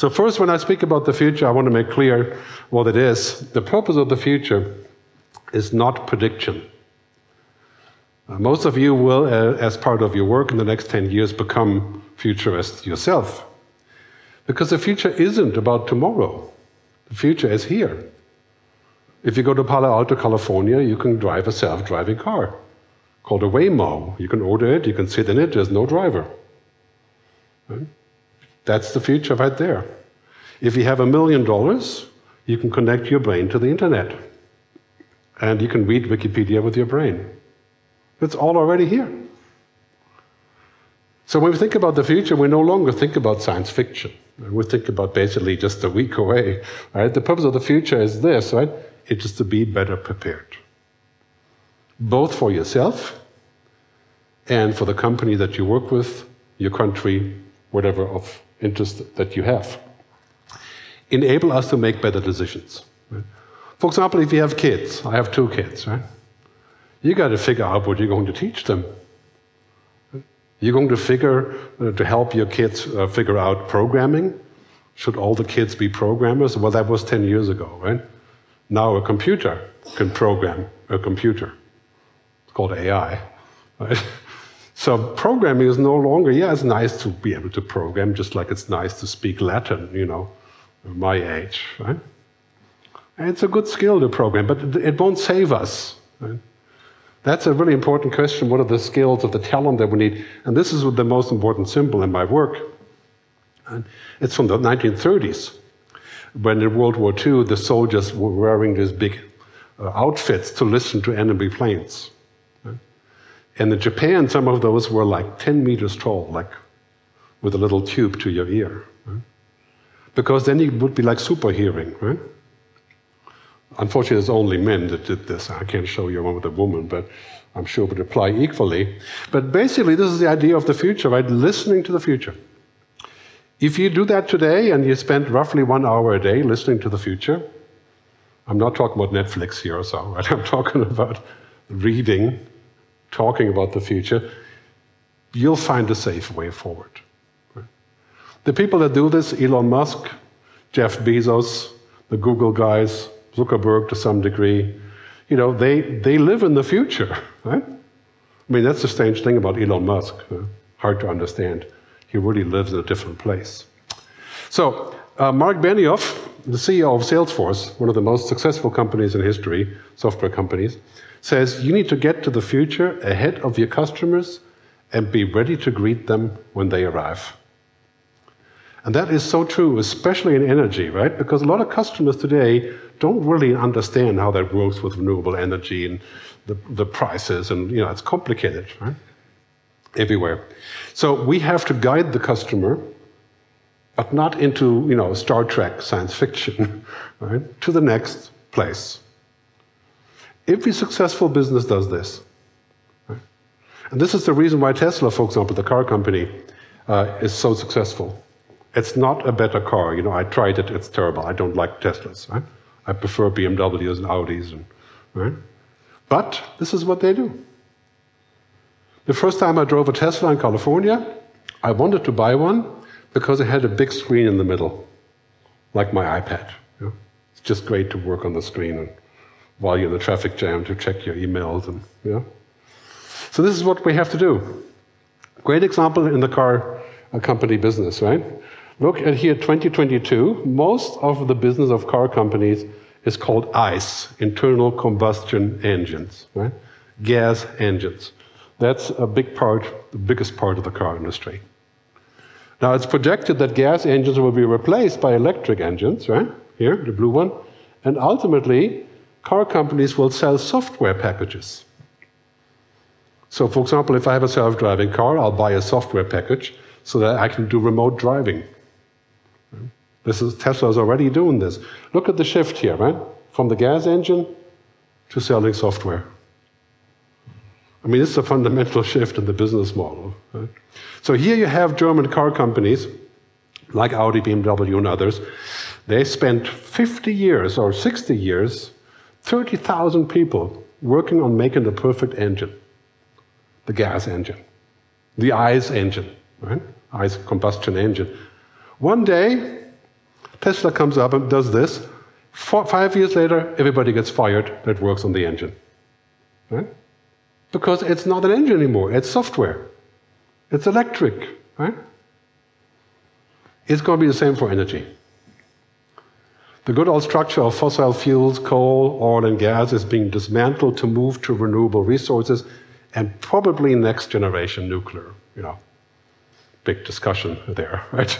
So, first, when I speak about the future, I want to make clear what it is. The purpose of the future is not prediction. Uh, most of you will, uh, as part of your work in the next 10 years, become futurists yourself. Because the future isn't about tomorrow, the future is here. If you go to Palo Alto, California, you can drive a self driving car called a Waymo. You can order it, you can sit in it, there's no driver. Right? That's the future right there. If you have a million dollars, you can connect your brain to the internet. And you can read Wikipedia with your brain. It's all already here. So when we think about the future, we no longer think about science fiction. We think about basically just a week away. Right? The purpose of the future is this, right? It is to be better prepared. Both for yourself and for the company that you work with, your country, whatever of interest that you have. Enable us to make better decisions. For example, if you have kids, I have two kids, right? You got to figure out what you're going to teach them. You're going to figure uh, to help your kids uh, figure out programming. Should all the kids be programmers? Well, that was 10 years ago, right? Now a computer can program a computer. It's called AI, right? So programming is no longer, yeah, it's nice to be able to program, just like it's nice to speak Latin, you know, my age, right? And it's a good skill to program, but it won't save us. Right? That's a really important question. What are the skills of the talent that we need? And this is the most important symbol in my work. And it's from the 1930s, when in World War II the soldiers were wearing these big uh, outfits to listen to enemy planes. And in Japan, some of those were like 10 meters tall, like with a little tube to your ear. Because then it would be like super hearing, right? Unfortunately, it's only men that did this. I can't show you one with a woman, but I'm sure it would apply equally. But basically, this is the idea of the future, right? Listening to the future. If you do that today and you spend roughly one hour a day listening to the future, I'm not talking about Netflix here or so, right? I'm talking about reading talking about the future, you'll find a safe way forward. The people that do this, Elon Musk, Jeff Bezos, the Google guys, Zuckerberg to some degree, you know, they, they live in the future, right? I mean, that's the strange thing about Elon Musk. Hard to understand. He really lives in a different place. So, uh, Marc Benioff, the CEO of Salesforce, one of the most successful companies in history, software companies, says you need to get to the future ahead of your customers and be ready to greet them when they arrive. And that is so true, especially in energy, right? Because a lot of customers today don't really understand how that works with renewable energy and the, the prices, and you know, it's complicated, right? Everywhere. So we have to guide the customer, but not into you know Star Trek science fiction, right? To the next place. Every successful business does this. And this is the reason why Tesla, for example, the car company, uh, is so successful. It's not a better car. You know, I tried it, it's terrible. I don't like Teslas. Right? I prefer BMWs and Audis. And, right? But this is what they do. The first time I drove a Tesla in California, I wanted to buy one because it had a big screen in the middle, like my iPad. You know? It's just great to work on the screen and while you're in the traffic jam to check your emails and yeah. So this is what we have to do. Great example in the car company business, right? Look at here 2022. Most of the business of car companies is called ICE, internal combustion engines, right? Gas engines. That's a big part, the biggest part of the car industry. Now it's projected that gas engines will be replaced by electric engines, right? Here, the blue one. And ultimately, car companies will sell software packages. So, for example, if I have a self driving car, I'll buy a software package so that I can do remote driving. This is, Tesla's already doing this. Look at the shift here, right? From the gas engine to selling software. I mean, this is a fundamental shift in the business model. Right? So here you have German car companies like Audi, BMW, and others. They spent 50 years or 60 years 30,000 people working on making the perfect engine the gas engine, the ICE engine, right? ICE combustion engine. One day, Tesla comes up and does this. Four, five years later, everybody gets fired that works on the engine. Right? Because it's not an engine anymore, it's software. It's electric, right? It's going to be the same for energy. The good old structure of fossil fuels, coal, oil, and gas is being dismantled to move to renewable resources and probably next generation nuclear. You know, big discussion there, right?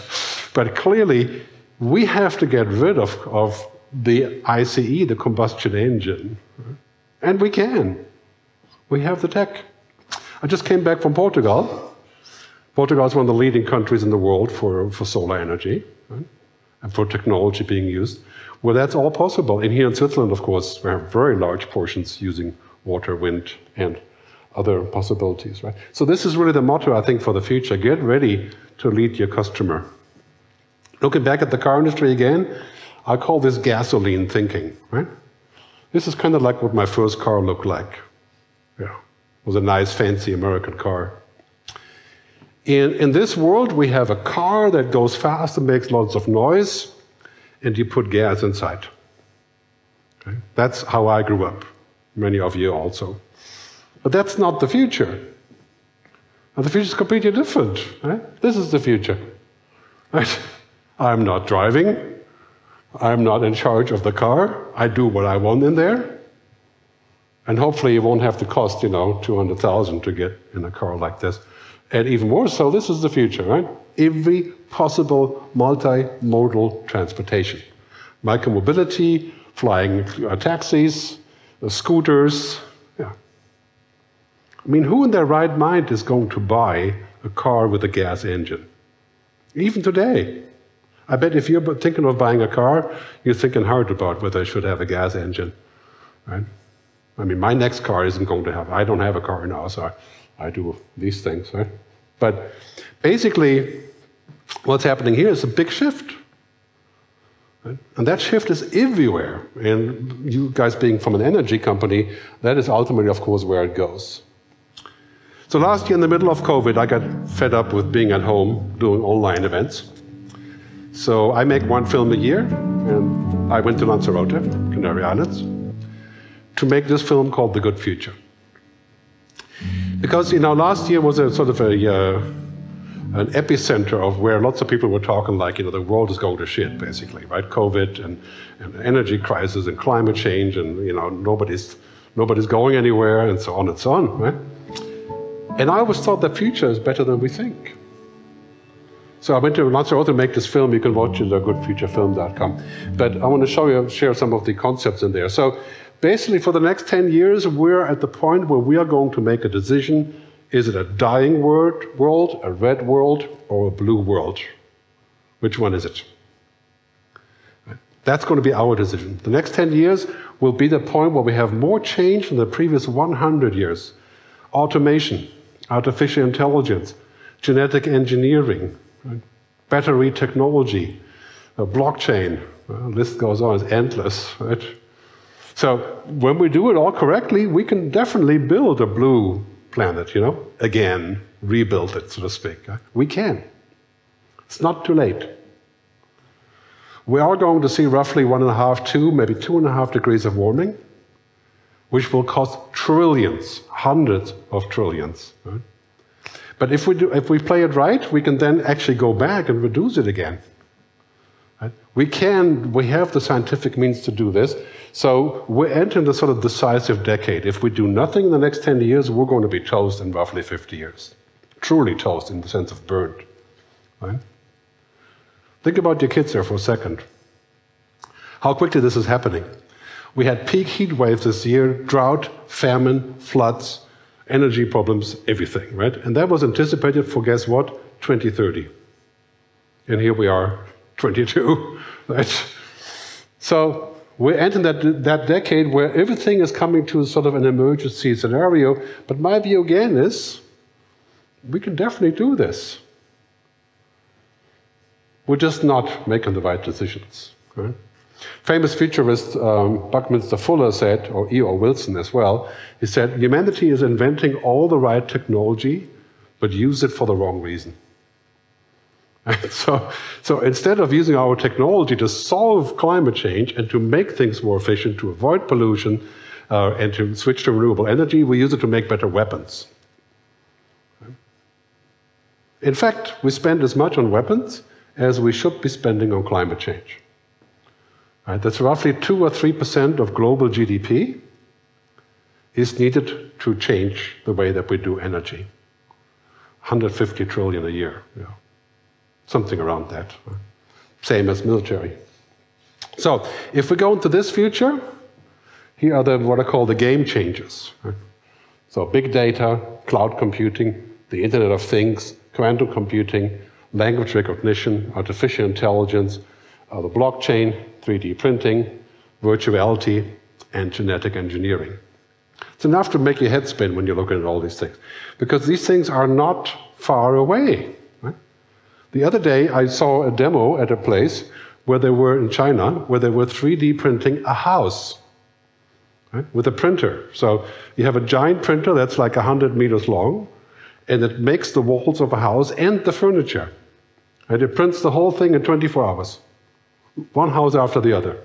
But clearly, we have to get rid of, of the ICE, the combustion engine. And we can. We have the tech. I just came back from Portugal. Portugal is one of the leading countries in the world for, for solar energy right? and for technology being used. Well, that's all possible. And here in Switzerland, of course, we have very large portions using water, wind, and other possibilities, right? So this is really the motto, I think, for the future. Get ready to lead your customer. Looking back at the car industry again, I call this gasoline thinking, right? This is kind of like what my first car looked like. Yeah, it was a nice, fancy American car. In, in this world, we have a car that goes fast and makes lots of noise, and you put gas inside. Okay? That's how I grew up. Many of you also. But that's not the future. And the future is completely different. Right? This is the future. Right? I'm not driving. I'm not in charge of the car. I do what I want in there. And hopefully it won't have to cost, you know, 200,000 to get in a car like this. And even more so, this is the future, right? Every possible multimodal transportation. Micromobility, flying uh, taxis, uh, scooters, I mean, who in their right mind is going to buy a car with a gas engine? Even today. I bet if you're thinking of buying a car, you're thinking hard about whether it should have a gas engine. Right? I mean, my next car isn't going to have, I don't have a car now, so I, I do these things. Right? But basically, what's happening here is a big shift. Right? And that shift is everywhere. And you guys being from an energy company, that is ultimately, of course, where it goes. So last year, in the middle of COVID, I got fed up with being at home doing online events. So I make one film a year, and I went to Lanzarote, Canary Islands, to make this film called The Good Future. Because you know, last year was a sort of a uh, an epicenter of where lots of people were talking like, you know, the world is going to shit, basically, right? COVID and, and energy crisis and climate change, and you know, nobody's nobody's going anywhere, and so on and so on, right? And I always thought the future is better than we think. So I went to Lanzarote to make this film. You can watch it at goodfuturefilm.com. But I want to show you, share some of the concepts in there. So basically, for the next 10 years, we're at the point where we are going to make a decision. Is it a dying world, world, a red world, or a blue world? Which one is it? That's going to be our decision. The next 10 years will be the point where we have more change than the previous 100 years. Automation, artificial intelligence, genetic engineering, battery technology, uh, blockchain. Well, list goes on, it's endless, right? So when we do it all correctly, we can definitely build a blue planet, you know, again, rebuild it, so to speak. We can. It's not too late. We are going to see roughly one and a half, two, maybe two and a half degrees of warming which will cost trillions, hundreds of trillions. Right? But if we, do, if we play it right, we can then actually go back and reduce it again. Right? We can, we have the scientific means to do this. So we're entering the sort of decisive decade. If we do nothing in the next 10 years, we're going to be toast in roughly 50 years. Truly toast in the sense of burned. Right? Think about your kids there for a second. How quickly this is happening. We had peak heat waves this year, drought, famine, floods, energy problems, everything, right? And that was anticipated for guess what? 2030. And here we are, 22, right? So we're entering that, that decade where everything is coming to sort of an emergency scenario. But my view again is we can definitely do this. We're just not making the right decisions. Right? Famous futurist um, Buckminster Fuller said, or E.O. Wilson as well, he said, humanity is inventing all the right technology, but use it for the wrong reason. So, so instead of using our technology to solve climate change and to make things more efficient, to avoid pollution, uh, and to switch to renewable energy, we use it to make better weapons. In fact, we spend as much on weapons as we should be spending on climate change. Right? That's roughly 2 or 3% of global GDP is needed to change the way that we do energy. 150 trillion a year. Yeah. Something around that. Same as military. So, if we go into this future, here are the, what I call the game changers. So, big data, cloud computing, the Internet of Things, quantum computing, language recognition, artificial intelligence, uh, the blockchain, 3D printing, virtuality, and genetic engineering. It's enough to make your head spin when you're looking at all these things, because these things are not far away. The other day, I saw a demo at a place where they were in China, where they were 3D printing a house right, with a printer. So you have a giant printer that's like 100 meters long, and it makes the walls of a house and the furniture. And it prints the whole thing in 24 hours, one house after the other.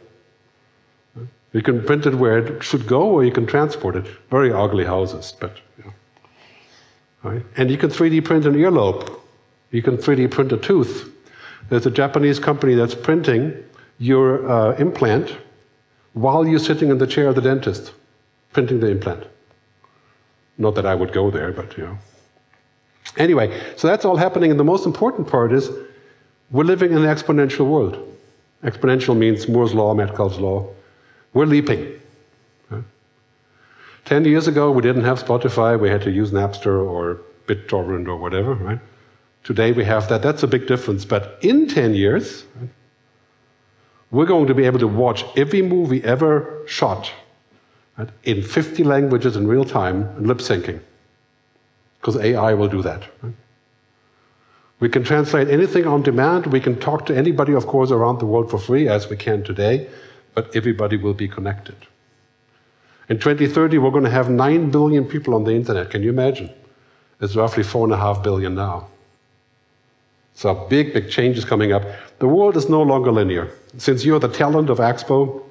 You can print it where it should go, or you can transport it. Very ugly houses, but right? And you can 3D print an earlobe. You can 3D print a tooth. There's a Japanese company that's printing your uh, implant while you're sitting in the chair of the dentist, printing the implant. Not that I would go there, but you know. Anyway, so that's all happening, and the most important part is we're living in an exponential world. Exponential means Moore's law, Metcalfe's law. We're leaping. Ten years ago, we didn't have Spotify, we had to use Napster or BitTorrent or whatever, right? Today we have that. That's a big difference. But in 10 years, we're going to be able to watch every movie ever shot right, in 50 languages in real time and lip syncing because AI will do that. Right? We can translate anything on demand. We can talk to anybody, of course, around the world for free, as we can today, but everybody will be connected. In 2030, we're going to have 9 billion people on the internet. Can you imagine? It's roughly 4.5 billion now. So, big, big changes coming up. The world is no longer linear. Since you're the talent of Expo,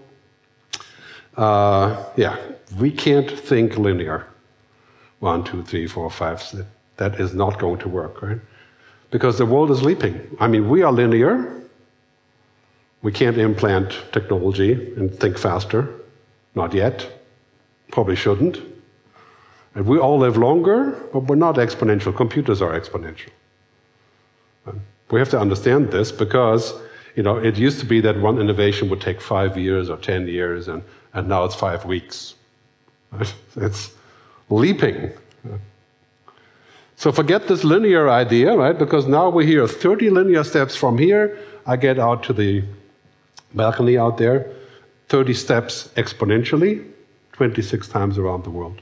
uh, yeah, we can't think linear one, two, three, four, five. That is not going to work, right? Because the world is leaping. I mean, we are linear. We can't implant technology and think faster. Not yet. Probably shouldn't. And we all live longer, but we're not exponential. Computers are exponential. We have to understand this because you know, it used to be that one innovation would take five years or 10 years, and, and now it's five weeks. It's, leaping. So forget this linear idea, right? Because now we're here 30 linear steps from here. I get out to the balcony out there, 30 steps exponentially, 26 times around the world.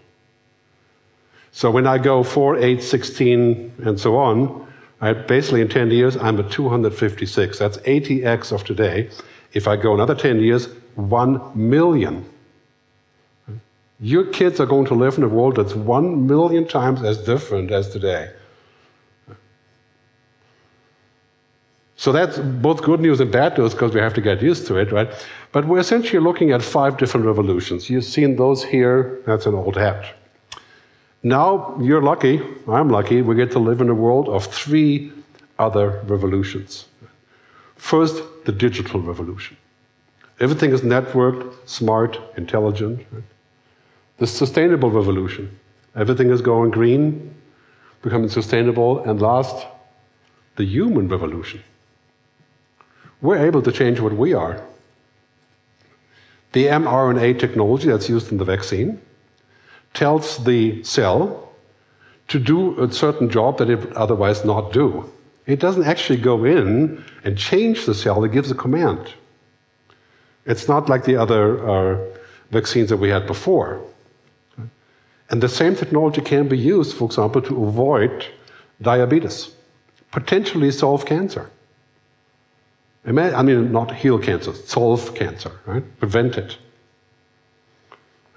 So when I go 4, 8, 16, and so on, right, basically in 10 years, I'm at 256. That's 80x of today. If I go another 10 years, 1 million. Your kids are going to live in a world that's one million times as different as today. So that's both good news and bad news because we have to get used to it, right? But we're essentially looking at five different revolutions. You've seen those here. That's an old hat. Now you're lucky, I'm lucky, we get to live in a world of three other revolutions. First, the digital revolution. Everything is networked, smart, intelligent. The sustainable revolution. Everything is going green, becoming sustainable, and last, the human revolution. We're able to change what we are. The mRNA technology that's used in the vaccine tells the cell to do a certain job that it would otherwise not do. It doesn't actually go in and change the cell, it gives a command. It's not like the other uh, vaccines that we had before. And the same technology can be used, for example, to avoid diabetes, potentially solve cancer. I mean, not heal cancer, solve cancer, right? Prevent it.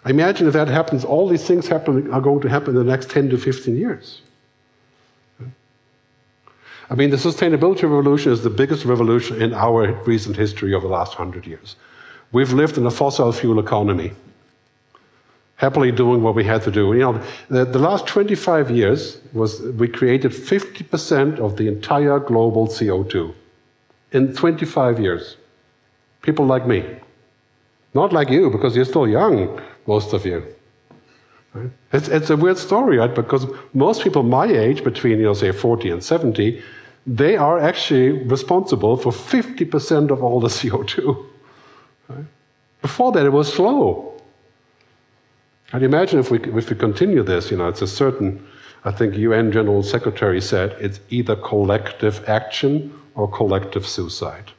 Imagine if that happens, all these things happen, are going to happen in the next 10 to 15 years. I mean, the sustainability revolution is the biggest revolution in our recent history of the last hundred years. We've lived in a fossil fuel economy, happily doing what we had to do. You know, the, the last 25 years was we created 50% of the entire global CO2 in 25 years. People like me. Not like you, because you're still young, most of you. Right? It's, it's a weird story, right? Because most people my age, between, you know, say 40 and 70, they are actually responsible for 50% of all the CO2. Right? Before that, it was slow. And imagine if we, if we continue this, you know, it's a certain, I think UN General Secretary said, it's either collective action or collective suicide.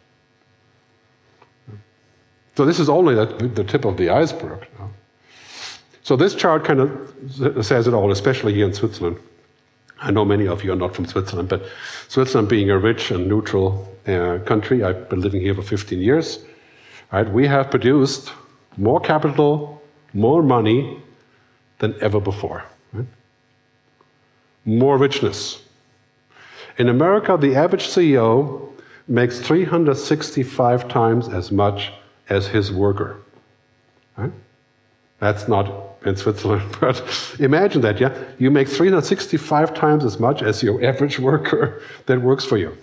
So this is only the tip of the iceberg. So this chart kind of says it all, especially here in Switzerland. I know many of you are not from Switzerland, but Switzerland being a rich and neutral uh, country, I've been living here for 15 years. Right, we have produced more capital, more money than ever before. Right? More richness. In America, the average CEO makes 365 times as much as his worker. Right? That's not in Switzerland, but imagine that, yeah? You make 365 times as much as your average worker that works for you.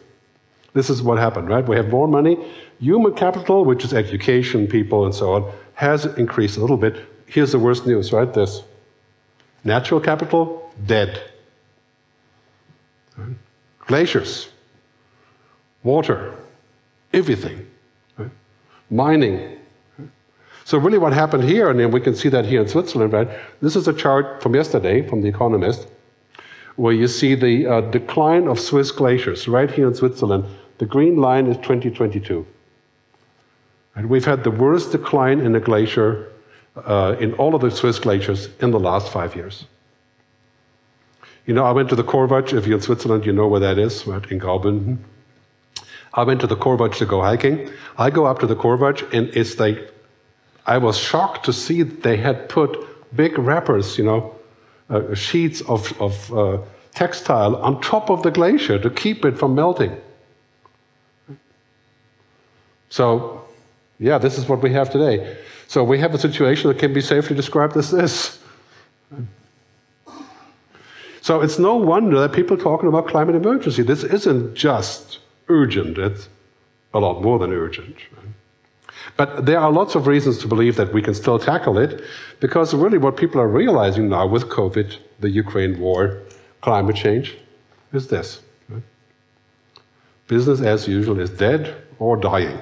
This is what happened, right? We have more money. Human capital, which is education, people, and so on, has increased a little bit. Here's the worst news, right? This natural capital, dead. Right? Glaciers, water, everything mining. So really what happened here, and we can see that here in Switzerland, right? This is a chart from yesterday from The Economist, where you see the uh, decline of Swiss glaciers right here in Switzerland. The green line is 2022. And we've had the worst decline in a glacier uh, in all of the Swiss glaciers in the last five years. You know, I went to the Corvatsch. If you're in Switzerland, you know where that is, right, in Graubünden. I went to the Corvatsch to go hiking. I go up to the Corvatsch, and it's like, I was shocked to see they had put big wrappers, you know, uh, sheets of, of uh, textile on top of the glacier to keep it from melting. So, yeah, this is what we have today. So we have a situation that can be safely described as this. So it's no wonder that people are talking about climate emergency. This isn't just urgent, it's a lot more than urgent. But there are lots of reasons to believe that we can still tackle it, because really what people are realizing now with COVID, the Ukraine war, climate change, is this. Business as usual is dead or dying.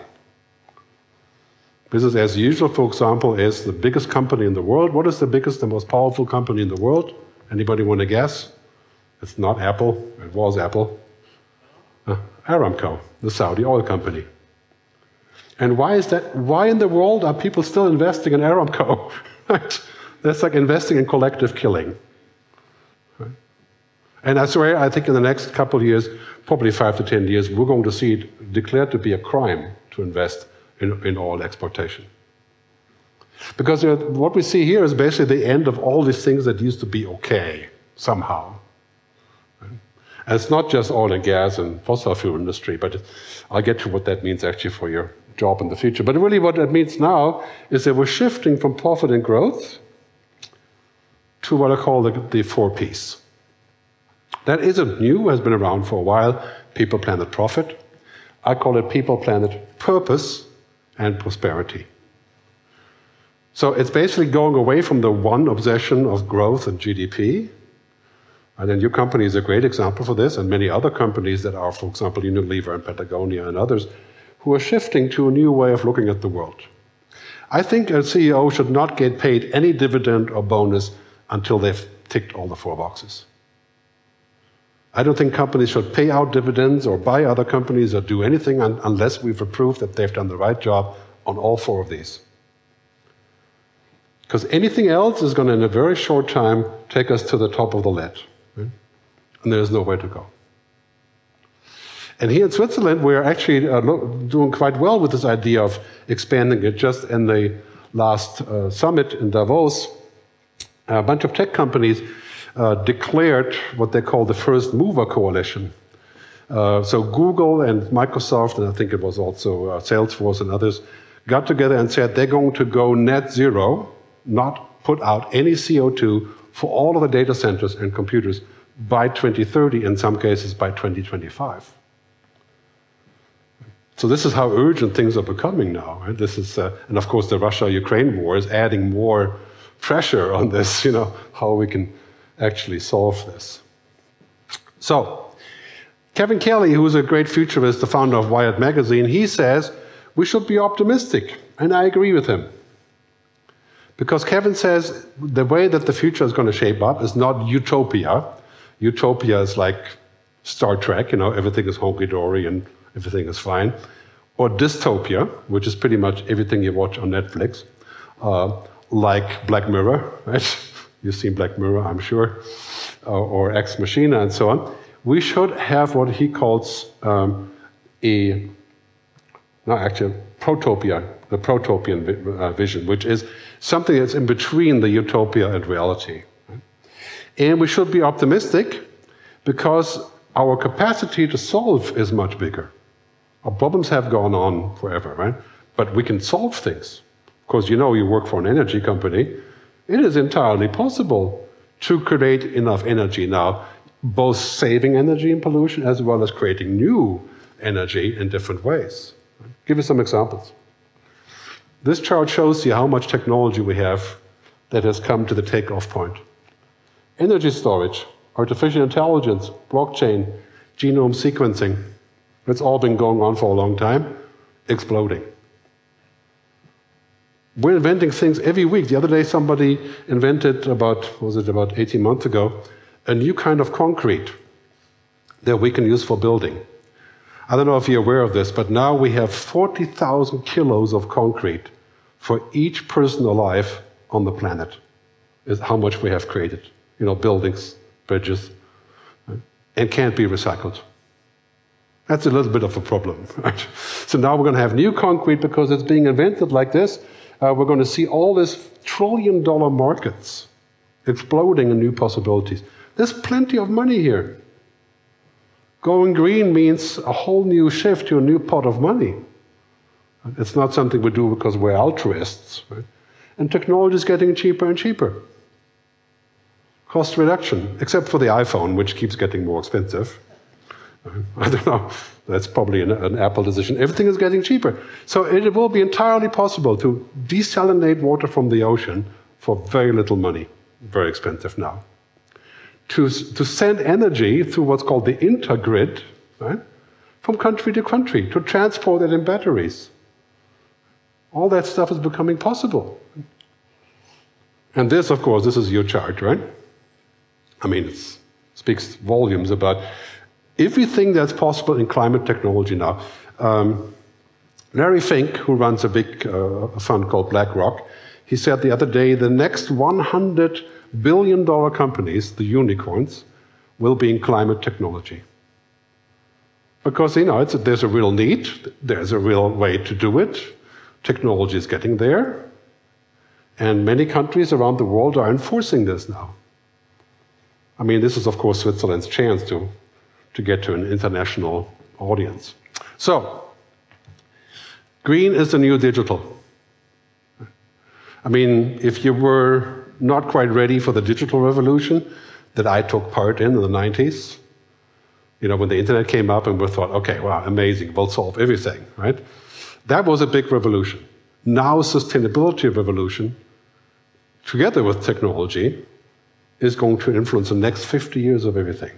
Business as usual, for example, is the biggest company in the world. What is the biggest, the most powerful company in the world? Anybody want to guess? It's not Apple. It was Apple. Uh, Aramco, the Saudi oil company. And why is that? Why in the world are people still investing in Aramco? That's like investing in collective killing. And I swear, I think in the next couple of years, probably five to ten years, we're going to see it declared to be a crime to invest in, in oil exportation. Because what we see here is basically the end of all these things that used to be okay somehow. And it's not just oil and gas and fossil fuel industry, but I'll get to what that means actually for your job in the future. But really, what that means now is that we're shifting from profit and growth to what I call the, the four P's. That isn't new, has been around for a while people, planet, profit. I call it people, planet, purpose, and prosperity. So it's basically going away from the one obsession of growth and GDP and then your company is a great example for this, and many other companies that are, for example, Unilever and Patagonia and others, who are shifting to a new way of looking at the world. I think a CEO should not get paid any dividend or bonus until they've ticked all the four boxes. I don't think companies should pay out dividends or buy other companies or do anything un unless we've approved that they've done the right job on all four of these. Because anything else is going to, in a very short time, take us to the top of the list and there's nowhere to go. And here in Switzerland, we're actually uh, doing quite well with this idea of expanding it. Just in the last uh, summit in Davos, a bunch of tech companies uh, declared what they call the first mover coalition. Uh, so Google and Microsoft, and I think it was also uh, Salesforce and others, got together and said they're going to go net zero, not put out any CO2 for all of the data centers and computers by 2030, in some cases by 2025. So this is how urgent things are becoming now. Right? This is, uh, and of course, the Russia-Ukraine war is adding more pressure on this. You know how we can actually solve this. So, Kevin Kelly, who's a great futurist, the founder of Wired magazine, he says we should be optimistic, and I agree with him. Because Kevin says the way that the future is going to shape up is not utopia. Utopia is like Star Trek, you know, everything is honky dory and everything is fine. Or dystopia, which is pretty much everything you watch on Netflix, uh, like Black Mirror, right? You've seen Black Mirror, I'm sure, uh, or Ex Machina and so on. We should have what he calls um, a, no, actually, protopia, the protopian uh, vision, which is something that's in between the utopia and reality. And we should be optimistic because our capacity to solve is much bigger. Our problems have gone on forever, right? But we can solve things. Of course, you know, you work for an energy company. It is entirely possible to create enough energy now, both saving energy and pollution as well as creating new energy in different ways. Give you some examples. This chart shows you how much technology we have that has come to the takeoff point. Energy storage, artificial intelligence, blockchain, genome sequencing. It's all been going on for a long time, exploding. We're inventing things every week. The other day, somebody invented about, was it about 18 months ago, a new kind of concrete that we can use for building. I don't know if you're aware of this, but now we have 40,000 kilos of concrete for each person alive on the planet, is how much we have created. You know, buildings, bridges, and can't be recycled. That's a little bit of a problem. Right? So now we're going to have new concrete because it's being invented like this. Uh, we're going to see all these trillion dollar markets exploding in new possibilities. There's plenty of money here. Going green means a whole new shift to a new pot of money. It's not something we do because we're altruists. Right? And technology is getting cheaper and cheaper. Cost reduction, except for the iPhone, which keeps getting more expensive. I don't know. That's probably an, an, Apple decision. Everything is getting cheaper. So it will be entirely possible to desalinate water from the ocean for very little money. Very expensive now to, to send energy through what's called the intergrid, right, from country to country, to transport it in batteries. All that stuff is becoming possible. And this, of course, this is your chart, right? I mean, it speaks volumes about everything that's possible in climate technology now. Um, Larry Fink, who runs a big uh, fund called BlackRock, he said the other day the next 100 billion dollar companies, the unicorns, will be in climate technology. Because you know, there's a real need, there's a real way to do it, technology is getting there, and many countries around the world are enforcing this now. I mean, this is, of course, Switzerland's chance to, to get to an international audience. So, green is the new digital. I mean, if you were not quite ready for the digital revolution that I took part in in the 90s. You know, when the internet came up and we thought, okay, wow, amazing, we'll solve everything, right? That was a big revolution. Now, sustainability revolution, together with technology, is going to influence the next 50 years of everything.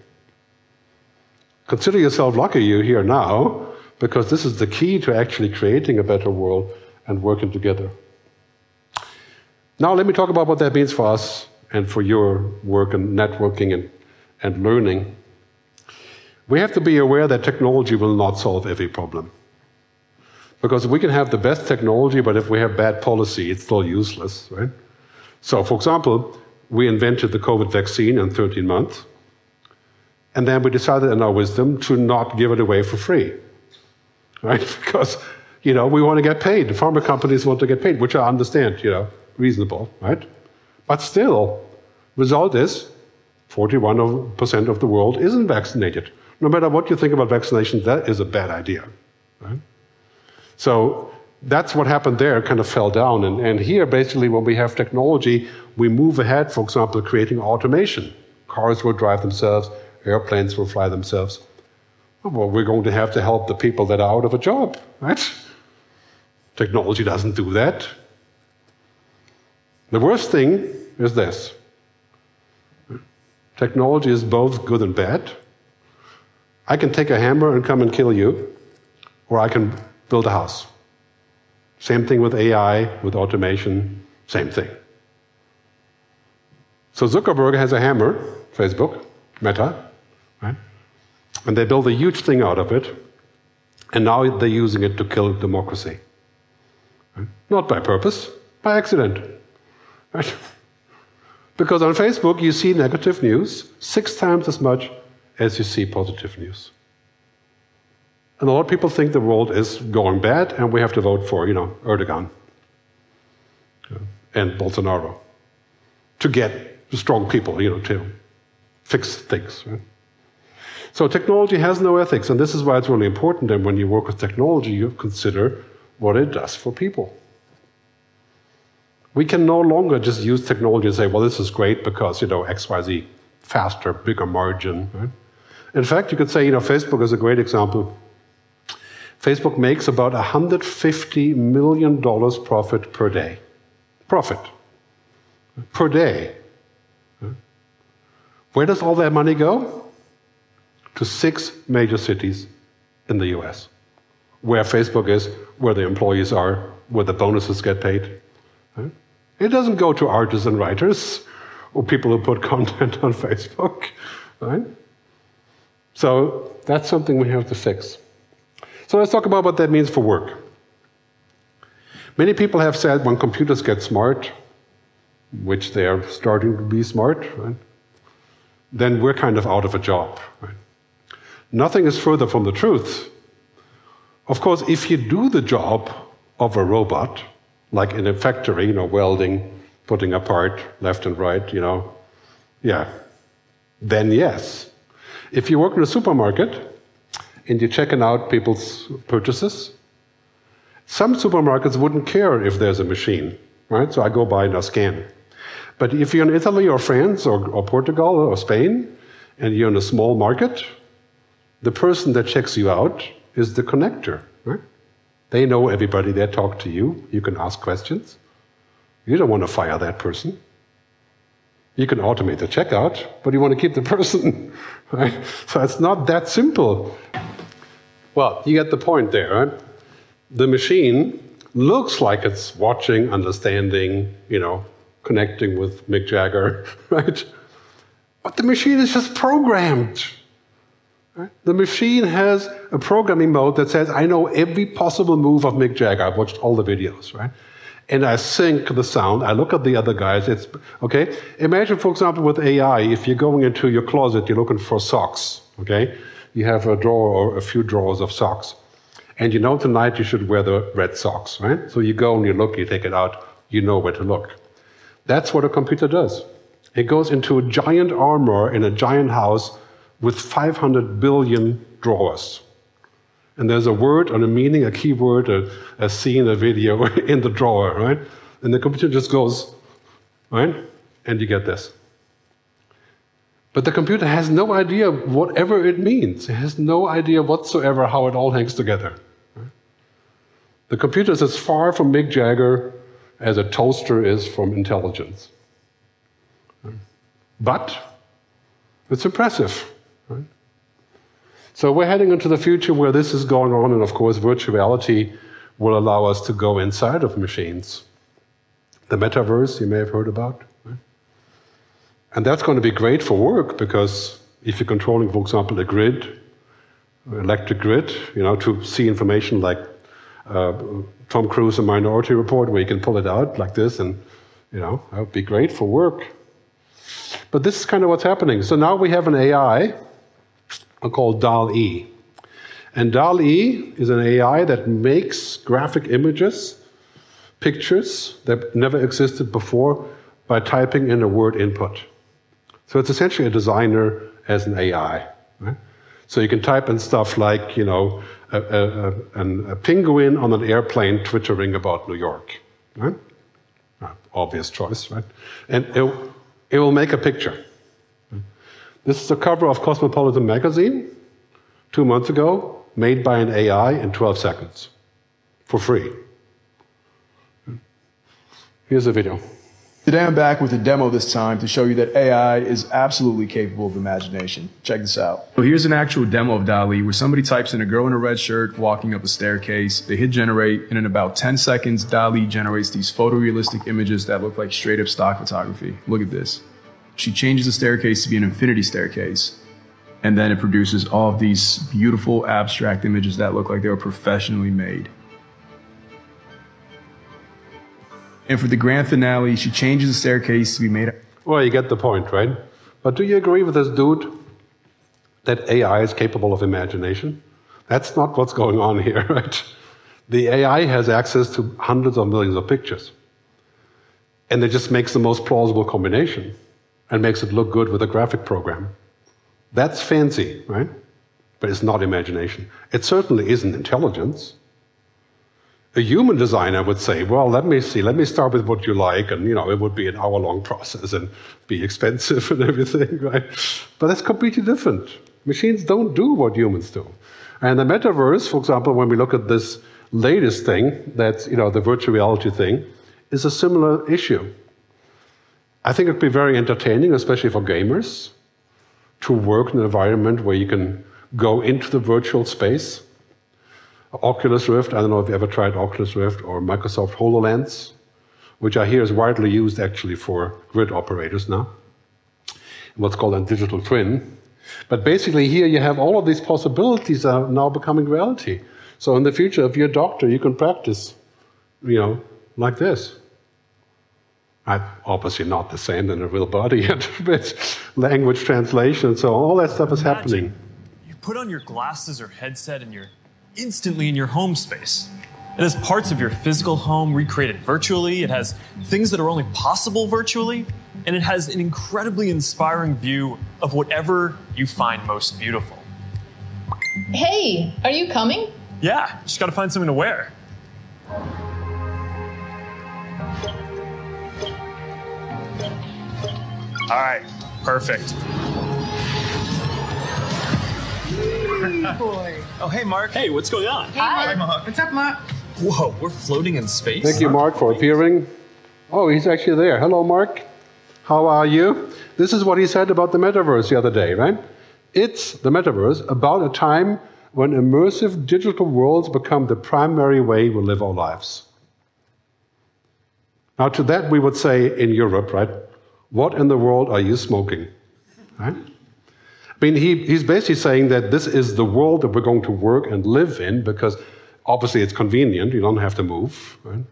Consider yourself lucky you're here now, because this is the key to actually creating a better world and working together. Now, let me talk about what that means for us and for your work and networking and, and learning. We have to be aware that technology will not solve every problem. Because we can have the best technology, but if we have bad policy, it's still useless, right? So, for example, we invented the COVID vaccine in 13 months, and then we decided in our wisdom to not give it away for free, right? Because, you know, we want to get paid. The pharma companies want to get paid, which I understand, you know reasonable, right? But still, result is 41% of the world isn't vaccinated. no matter what you think about vaccination, that is a bad idea. Right? So that's what happened there, kind of fell down. And, and here, basically, when we have technology, we move ahead, for example, creating automation. Cars will drive themselves, airplanes will fly themselves. Well, we're going to have to help the people that are out of a job, right? Technology doesn't do that. The worst thing is this technology is both good and bad. I can take a hammer and come and kill you, or I can build a house. Same thing with AI, with automation, same thing. So Zuckerberg has a hammer, Facebook, Meta, right? And they build a huge thing out of it, and now they're using it to kill democracy. Right? Not by purpose, by accident. Right? Because on Facebook, you see negative news six times as much as you see positive news. And a lot of people think the world is going bad and we have to vote for, you know, Erdogan and Bolsonaro to get strong people, you know, to fix things. Right? So technology has no ethics, and this is why it's really important that when you work with technology, you consider what it does for people. We can no longer just use technology and say, well, this is great because, you know, XYZ, faster, bigger margin. Right? In fact, you could say, you know, Facebook is a great example. Facebook makes about $150 million profit per day. Profit. Per day. Where does all that money go? To six major cities in the US, where Facebook is, where the employees are, where the bonuses get paid. It doesn't go to artists and writers or people who put content on Facebook. Right? So that's something we have to fix. So let's talk about what that means for work. Many people have said when computers get smart, which they are starting to be smart, right, then we're kind of out of a job. Right? Nothing is further from the truth. Of course, if you do the job of a robot, like in a factory, you know, welding, putting apart left and right, you know, yeah, then yes. If you work in a supermarket, and you're checking out people's purchases. Some supermarkets wouldn't care if there's a machine, right? So I go by and I scan. But if you're in Italy or France or, or Portugal or Spain and you're in a small market, the person that checks you out is the connector, right? They know everybody, they talk to you, you can ask questions. You don't want to fire that person. You can automate the checkout, but you want to keep the person, right? So it's not that simple. Well, you get the point there, right? The machine looks like it's watching, understanding, you know, connecting with Mick Jagger, right? But the machine is just programmed. The machine has a programming mode that says, I know every possible move of Mick Jagger. I've watched all the videos, right? And I sync the sound. I look at the other guys. It's okay. Imagine, for example, with AI, if you're going into your closet, you're looking for socks, okay? you have a drawer or a few drawers of socks. And you know tonight you should wear the red socks, right? So you go and you look, you take it out, you know where to look. That's what a computer does. It goes into a giant armor in a giant house with 500 billion drawers. And there's a word and a meaning, a keyword, a, a scene, a video in the drawer, right? And the computer just goes, right? And you get this. But the computer has no idea whatever it means. It has no idea whatsoever how it all hangs together. The computer is as far from Mick Jagger as a toaster is from intelligence. But it's impressive. So we're heading into the future where this is going on, and of course, virtual reality will allow us to go inside of machines. The metaverse, you may have heard about. And that's going to be great for work because if you're controlling, for example, a grid, electric grid, you know, to see information like uh, Tom Cruise, a Minority Report, where you can pull it out like this, and you know, that would be great for work. But this is kind of what's happening. So now we have an AI called DALL-E. And DALL-E is an AI that makes graphic images, pictures that never existed before by typing in a word input. So it's essentially a designer as an AI. Right? So you can type in stuff like, you know, a, a, a, a penguin on an airplane twittering about New York. Right? Obvious choice, right? And it, it will make a picture. This is the cover of Cosmopolitan magazine two months ago, made by an AI in 12 seconds for free. Here's a video. Today I'm back with a demo this time to show you that AI is absolutely capable of imagination. Check this out. So here's an actual demo of DALL-E where somebody types in a girl in a red shirt walking up a staircase. They hit generate and in about 10 seconds DALL-E generates these photorealistic images that look like straight up stock photography. Look at this. She changes the staircase to be an infinity staircase. And then it produces all of these beautiful abstract images that look like they were professionally made. And for the grand finale, she changes the staircase to be made. Well, you get the point, right? But do you agree with this dude that AI is capable of imagination? That's not what's going on here, right? The AI has access to hundreds of millions of pictures. And it just makes the most plausible combination and makes it look good with a graphic program. That's fancy, right? But it's not imagination. It certainly isn't intelligence a human designer would say, well, let me see, let me start with what you like, and you know, it would be an hour-long process and be expensive and everything, right? But that's completely different. Machines don't do what humans do. And the metaverse, for example, when we look at this latest thing, that's you know, the virtual reality thing, is a similar issue. I think it'd be very entertaining, especially for gamers, to work in an environment where you can go into the virtual space Oculus Rift, I don't know if you ever tried Oculus Rift or Microsoft HoloLens, which I hear is widely used actually for grid operators now, what's called a digital twin. But basically, here you have all of these possibilities are now becoming reality. So in the future, if you're a doctor, you can practice, you know, like this. I, obviously not the same than a real body, but language translation, so all that stuff is Imagine happening. You put on your glasses or headset and you're instantly in your home space. It has parts of your physical home recreated virtually, it has things that are only possible virtually, and it has an incredibly inspiring view of whatever you find most beautiful. Hey, are you coming? Yeah, just gotta find something to wear. All right, perfect. Boy. Oh, hey, Mark. Hey, what's going on? Hi. What's up, Mark? Whoa, we're floating in space? Thank you, Mark, for appearing. Oh, he's actually there. Hello, Mark. How are you? This is what he said about the metaverse the other day, right? It's the metaverse about a time when immersive digital worlds become the primary way we live our lives. Now, to that, we would say in Europe, right? What in the world are you smoking? Right? I mean, he, he's basically saying that this is the world that we're going to work and live in because obviously it's convenient. You don't have to move. Right?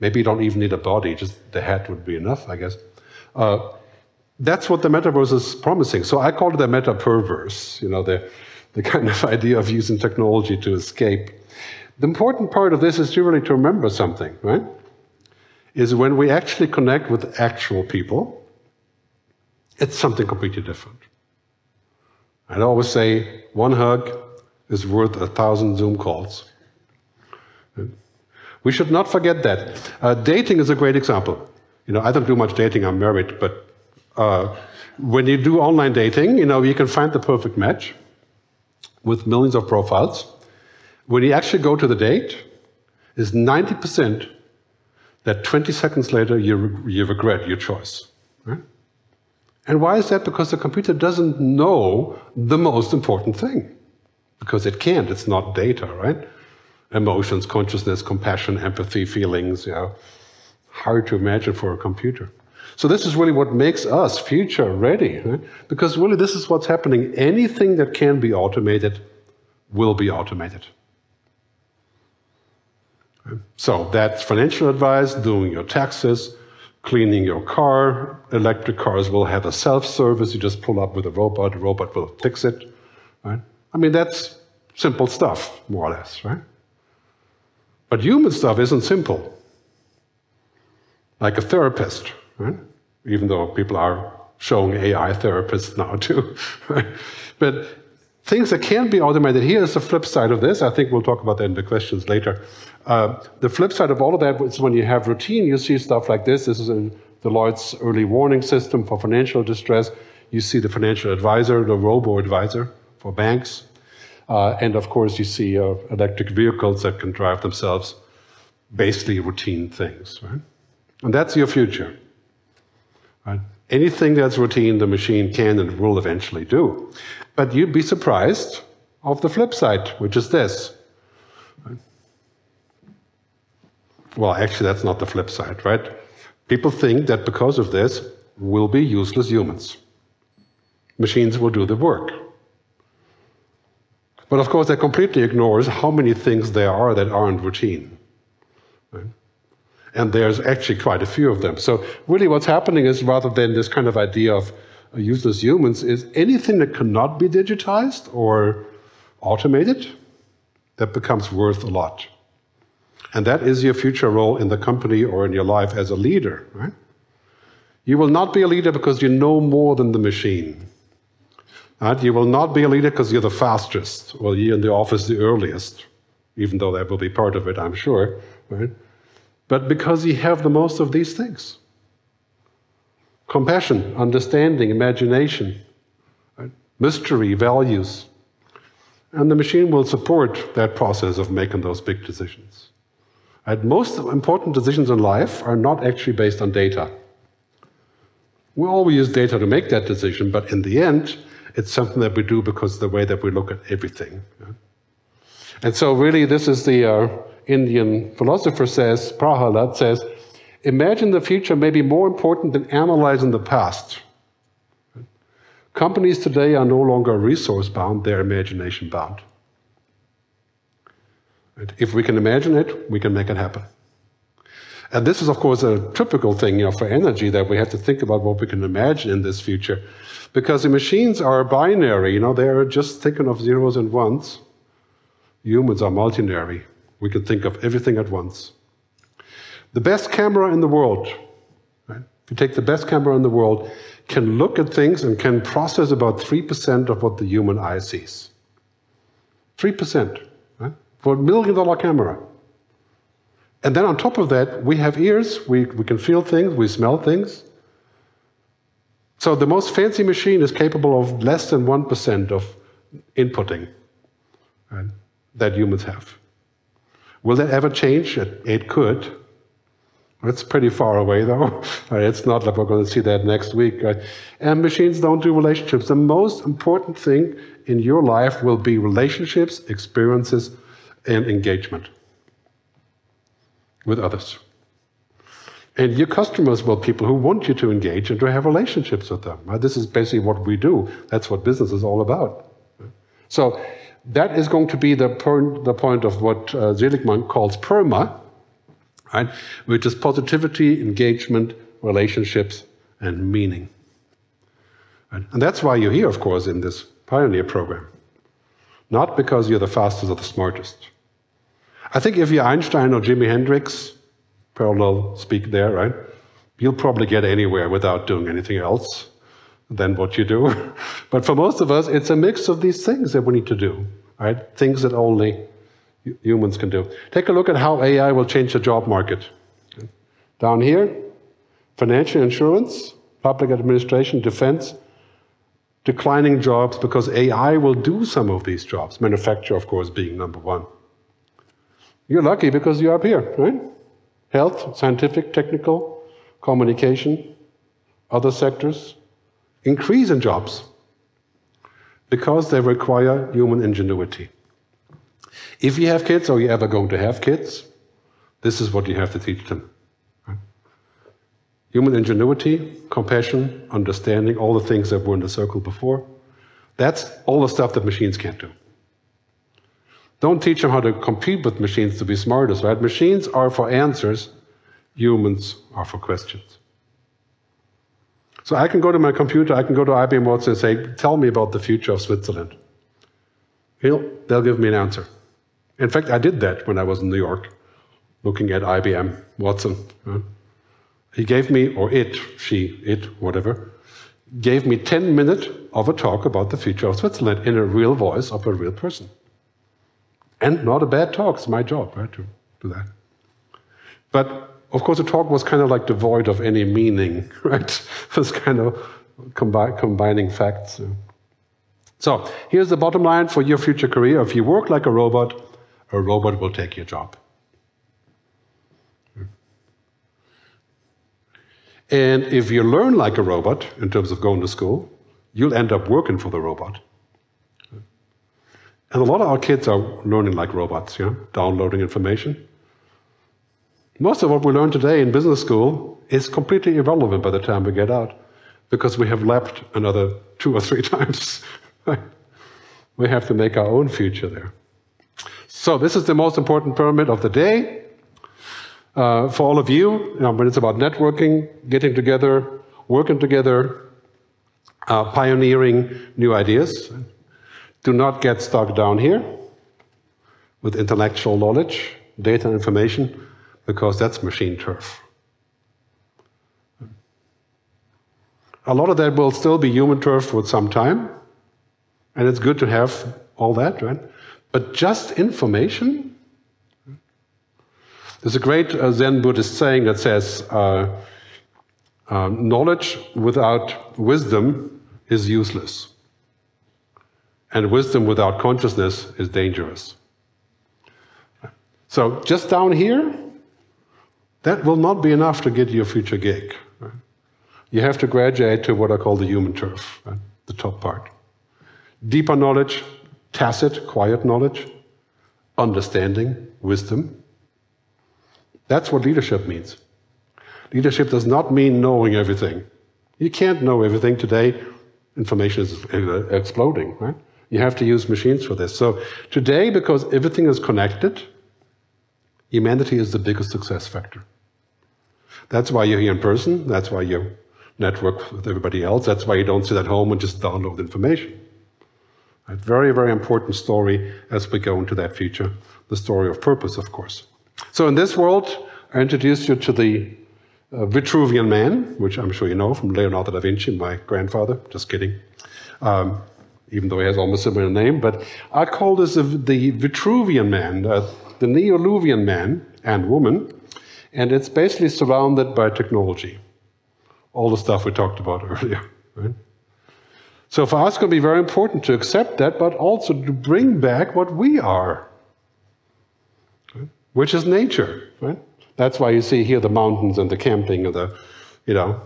Maybe you don't even need a body, just the head would be enough, I guess. Uh, that's what the metaverse is promising. So I call it the meta perverse, you know, the, the kind of idea of using technology to escape. The important part of this is really to remember something, right? Is when we actually connect with actual people, it's something completely different. I'd always say one hug is worth a thousand Zoom calls. We should not forget that. Uh, dating is a great example. You know, I don't do much dating, I'm married, but uh, when you do online dating, you know, you can find the perfect match with millions of profiles. When you actually go to the date, it's 90% that 20 seconds later you, you regret your choice. Right? And why is that? Because the computer doesn't know the most important thing. Because it can't, it's not data, right? Emotions, consciousness, compassion, empathy, feelings, you know, hard to imagine for a computer. So this is really what makes us future ready, right? because really this is what's happening. Anything that can be automated will be automated. So that's financial advice, doing your taxes, cleaning your car. Electric cars will have a self-service. You just pull up with a robot. The robot will fix it. Right? I mean, that's simple stuff, more or less, right? But human stuff isn't simple. Like a therapist, right? Even though people are showing AI therapists now too. But things that can't be automated. Here's the flip side of this. I think we'll talk about that in the questions later. Uh, the flip side of all of that is when you have routine, you see stuff like this. This is a Deloitte's early warning system for financial distress. You see the financial advisor, the robo advisor for banks. Uh, and of course, you see uh, electric vehicles that can drive themselves, basically routine things. Right? And that's your future. Right? Anything that's routine, the machine can and will eventually do. But you'd be surprised of the flip side, which is this. Well, actually, that's not the flip side, right? People think that because of this, we'll be useless humans. Machines will do the work. But of course, that completely ignores how many things there are that aren't routine. Right? And there's actually quite a few of them. So, really, what's happening is rather than this kind of idea of useless humans, is anything that cannot be digitized or automated, that becomes worth a lot. And that is your future role in the company or in your life as a leader, right? You will not be a leader because you know more than the machine. Right? You will not be a leader because you're the fastest, or you're in the office the earliest, even though that will be part of it, I'm sure. Right? But because you have the most of these things compassion, understanding, imagination, right? mystery, values. And the machine will support that process of making those big decisions. And most important decisions in life are not actually based on data. We always use data to make that decision, but in the end, it's something that we do because of the way that we look at everything. And so, really, this is the uh, Indian philosopher says, Prahalad says, imagine the future may be more important than analyzing the past. Companies today are no longer resource bound, they're imagination bound. If we can imagine it, we can make it happen. And this is, of course, a typical thing you know, for energy that we have to think about what we can imagine in this future. Because the machines are binary, you know, they're just thinking of zeros and ones. Humans are multinary. We can think of everything at once. The best camera in the world, right? if you take the best camera in the world, can look at things and can process about 3% of what the human eye sees. 3%, right? For a million dollar camera. And then on top of that, we have ears, we, we can feel things, we smell things. So the most fancy machine is capable of less than 1% of inputting right, that humans have. Will that ever change? It, it could. It's pretty far away, though. It's not like we're going to see that next week. Uh, and machines don't do relationships. The most important thing in your life will be relationships, experiences, and engagement with others. And your customers will people who want you to engage and to have relationships with them. Right? This is basically what we do. That's what business is all about. So that is going to be the, point, the point of what uh, Seligman calls PERMA, right? which is positivity, engagement, relationships, and meaning. Right? And that's why you're here, of course, in this pioneer program. Not because you're the fastest or the smartest. I think if you're Einstein or Jimi Hendrix, parallel speak there, right? You'll probably get anywhere without doing anything else than what you do. but for most of us, it's a mix of these things that we need to do, right? Things that only humans can do. Take a look at how AI will change the job market. Down here, financial insurance, public administration, defense, declining jobs because AI will do some of these jobs, manufacture, of course, being number one. You're lucky because you're up here, right? health, scientific, technical, communication, other sectors, increase in jobs because they require human ingenuity. If you have kids or you're ever going to have kids, this is what you have to teach them. Human ingenuity, compassion, understanding, all the things that were in the circle before. That's all the stuff that machines can't do. Don't teach them how to compete with machines to be smartest, right? Machines are for answers, humans are for questions. So I can go to my computer, I can go to IBM Watson and say, Tell me about the future of Switzerland. He'll, they'll give me an answer. In fact, I did that when I was in New York, looking at IBM Watson. He gave me, or it, she, it, whatever, gave me 10 minutes of a talk about the future of Switzerland in a real voice of a real person. And not a bad talk, it's my job, right, to do that. But of course, the talk was kind of like devoid of any meaning, right? Was kind of combi combining facts. So here's the bottom line for your future career. If you work like a robot, a robot will take your job. And if you learn like a robot in terms of going to school, you'll end up working for the robot. And a lot of our kids are learning like robots, yeah, downloading information. Most of what we learn today in business school is completely irrelevant by the time we get out because we have lapped another two or three times. we have to make our own future there. So, this is the most important pyramid of the day. Uh, for all of you, you know, when it's about networking, getting together, working together, uh, pioneering new ideas, do not get stuck down here with intellectual knowledge, data and information because that's machine turf. A lot of that will still be human turf for some time, and it's good to have all that, right? But just information? There's a great uh, Zen Buddhist saying that says, uh, uh, knowledge without wisdom is useless, and wisdom without consciousness is dangerous. So, just down here, that will not be enough to get you a future gig. Right? You have to graduate to what I call the human turf, right? the top part. Deeper knowledge, tacit, quiet knowledge, understanding, wisdom. That's what leadership means. Leadership does not mean knowing everything. You can't know everything today. Information is uh, exploding, right? You have to use machines for this. So today, because everything is connected, Humanity is the biggest success factor. That's why you're here in person. That's why you network with everybody else. That's why you don't sit at home and just download information. A very, very important story as we go into that future. The story of purpose, of course. So in this world, I introduce you to the uh, Vitruvian Man, which I'm sure you know from Leonardo da Vinci, my grandfather. Just kidding. Um, even though he has almost a similar name, but I call this the, the Vitruvian Man. Uh, the Neo-Luwian man and woman, and it's basically surrounded by technology. All the stuff we talked about earlier. Right? So for us, it's going to be very important to accept that, but also to bring back what we are, right? which is nature. Right? That's why you see here the mountains and the camping and the, you know.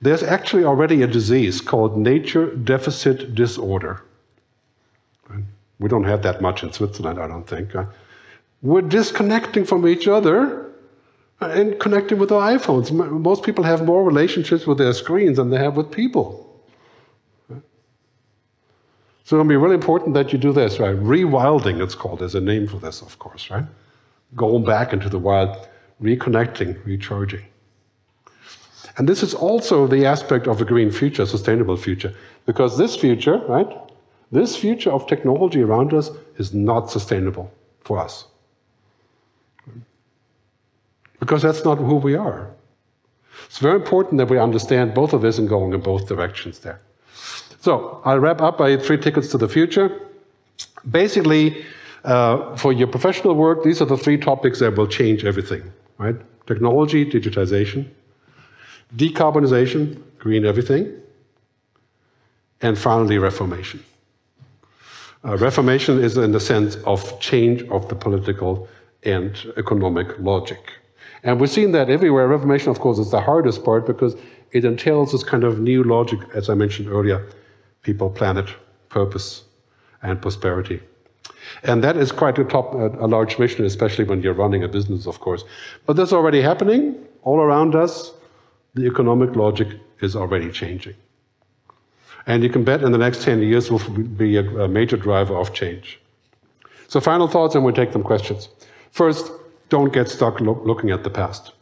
There's actually already a disease called nature deficit disorder. We don't have that much in Switzerland, I don't think. Uh, we're disconnecting from each other and connecting with our iPhones. Most people have more relationships with their screens than they have with people. So it'll be really important that you do this, right? Rewilding, it's called. There's a name for this, of course, right? Going back into the wild, reconnecting, recharging. And this is also the aspect of a green future, sustainable future. Because this future, right? This future of technology around us is not sustainable for us because that's not who we are. It's very important that we understand both of this and going in both directions there. So I'll wrap up by three tickets to the future. Basically, uh, for your professional work, these are the three topics that will change everything, right? Technology, digitization, decarbonization, green everything, and finally, reformation. Uh, reformation is in the sense of change of the political and economic logic. And we've seen that everywhere. Reformation, of course, is the hardest part because it entails this kind of new logic, as I mentioned earlier people, planet, purpose, and prosperity. And that is quite a, top, a large mission, especially when you're running a business, of course. But that's already happening all around us. The economic logic is already changing. And you can bet in the next 10 years will be a, major driver of change. So, final thoughts, and we'll take some questions. First, don't get stuck lo looking at the past.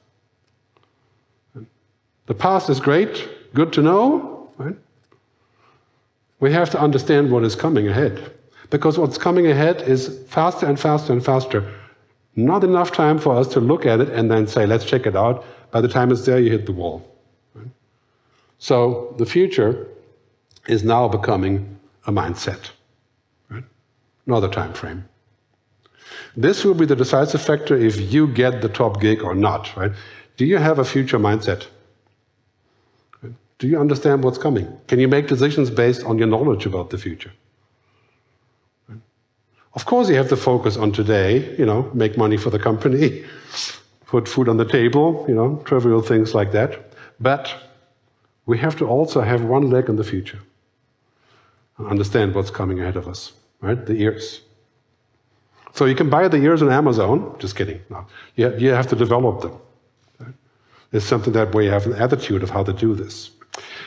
The past is great, good to know, right? We have to understand what is coming ahead. Because what's coming ahead is faster and faster and faster. Not enough time for us to look at it and then say, let's check it out. By the time it's there, you hit the wall. Right? So the future is now becoming a mindset. Right? Another time frame. This will be the decisive factor if you get the top gig or not, right? Do you have a future mindset? Do you understand what's coming? Can you make decisions based on your knowledge about the future? Of course, you have to focus on today, you know, make money for the company, put food on the table, you know, trivial things like that. But we have to also have one leg in the future and understand what's coming ahead of us, right? The ears. So you can buy the ears on Amazon. Just kidding. No. You, have to develop them. Right? It's something that we have an attitude of how to do this.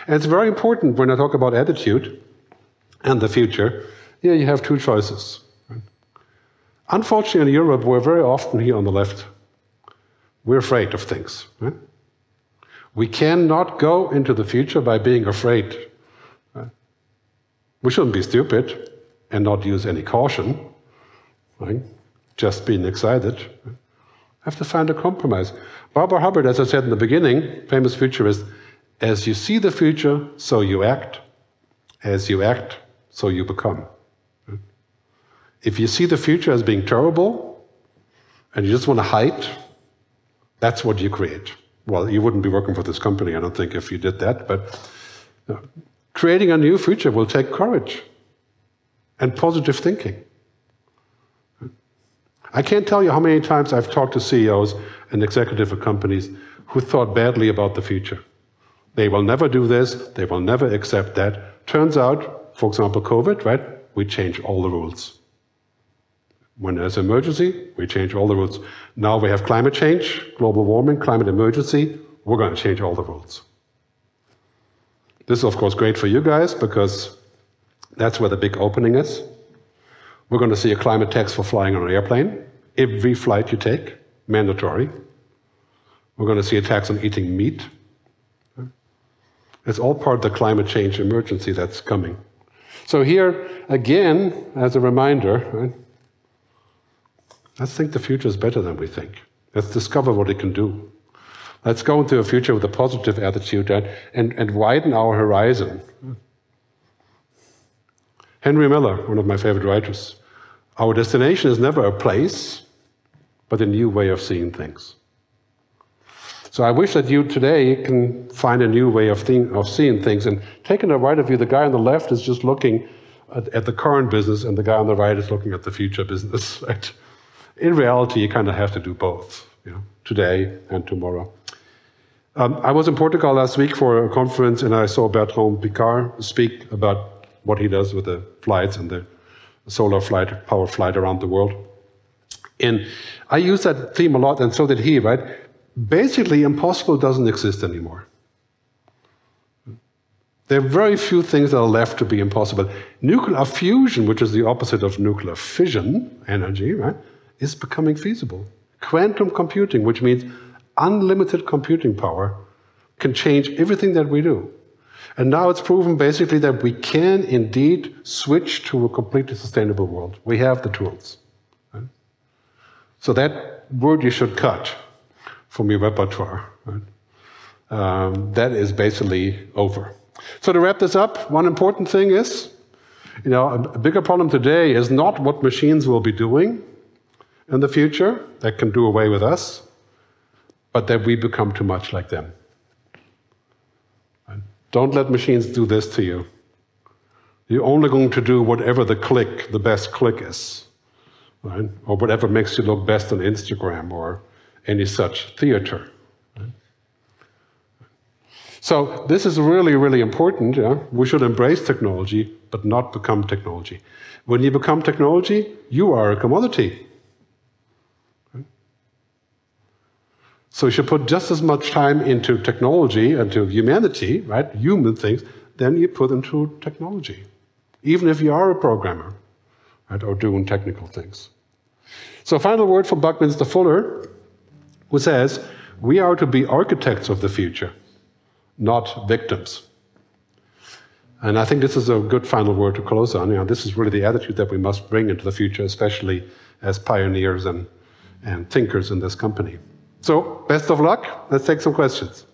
And it's very important when I talk about attitude and the future. Yeah, you have two choices. Right? Unfortunately, in Europe, we're very often here on the left. We're afraid of things. Right? We cannot go into the future by being afraid. Right? We shouldn't be stupid and not use any caution right? just being excited. I have to find a compromise. Barbara Hubbard, as I said in the beginning, famous futurist, as you see the future, so you act. As you act, so you become. If you see the future as being terrible and you just want to hide, that's what you create. Well, you wouldn't be working for this company, I don't think, if you did that, but you know, creating a new future will take courage and positive thinking. I can't tell you how many times I've talked to CEOs and executives of companies who thought badly about the future. They will never do this, they will never accept that. Turns out, for example, COVID, right? We change all the rules. When there's an emergency, we change all the rules. Now we have climate change, global warming, climate emergency, we're going to change all the rules. This is, of course, great for you guys because that's where the big opening is. We're going to see a climate tax for flying on an airplane. Every flight you take, mandatory. We're going to see a tax on eating meat. It's all part of the climate change emergency that's coming. So, here, again, as a reminder, right, let's think the future is better than we think. Let's discover what it can do. Let's go into a future with a positive attitude and, and, and widen our horizon. Henry Miller, one of my favorite writers, our destination is never a place, but a new way of seeing things. So I wish that you today can find a new way of, of seeing things. And taking the right of you, the guy on the left is just looking at, at, the current business, and the guy on the right is looking at the future business. Right? In reality, you kind of have to do both, you know, today and tomorrow. Um, I was in Portugal last week for a conference, and I saw Bertrand Piccard speak about what he does with the flights and the solar flight, power flight around the world. And I use that theme a lot, and so did he, right? Basically, impossible doesn't exist anymore. There are very few things that are left to be impossible. Nuclear fusion, which is the opposite of nuclear fission energy, right, is becoming feasible. Quantum computing, which means unlimited computing power, can change everything that we do. And now it's proven basically that we can indeed switch to a completely sustainable world. We have the tools. Right? So that word you should cut from your repertoire. Right? Um, that is basically over. So to wrap this up, one important thing is, you know, a bigger problem today is not what machines will be doing in the future that can do away with us, but that we become too much like them. Don't let machines do this to you. You're only going to do whatever the click, the best click is, right? Or whatever makes you look best on Instagram or any such theater. So this is really, really important. Yeah? We should embrace technology, but not become technology. When you become technology, you are a commodity. So you should put just as much time into technology, and into humanity, right, human things, than you put into technology, even if you are a programmer, right, or doing technical things. So, final word from Buckminster Fuller, who says, "We are to be architects of the future, not victims." And I think this is a good final word to close on. You know, this is really the attitude that we must bring into the future, especially as pioneers and, and thinkers in this company. So, best of luck. Let's take some questions.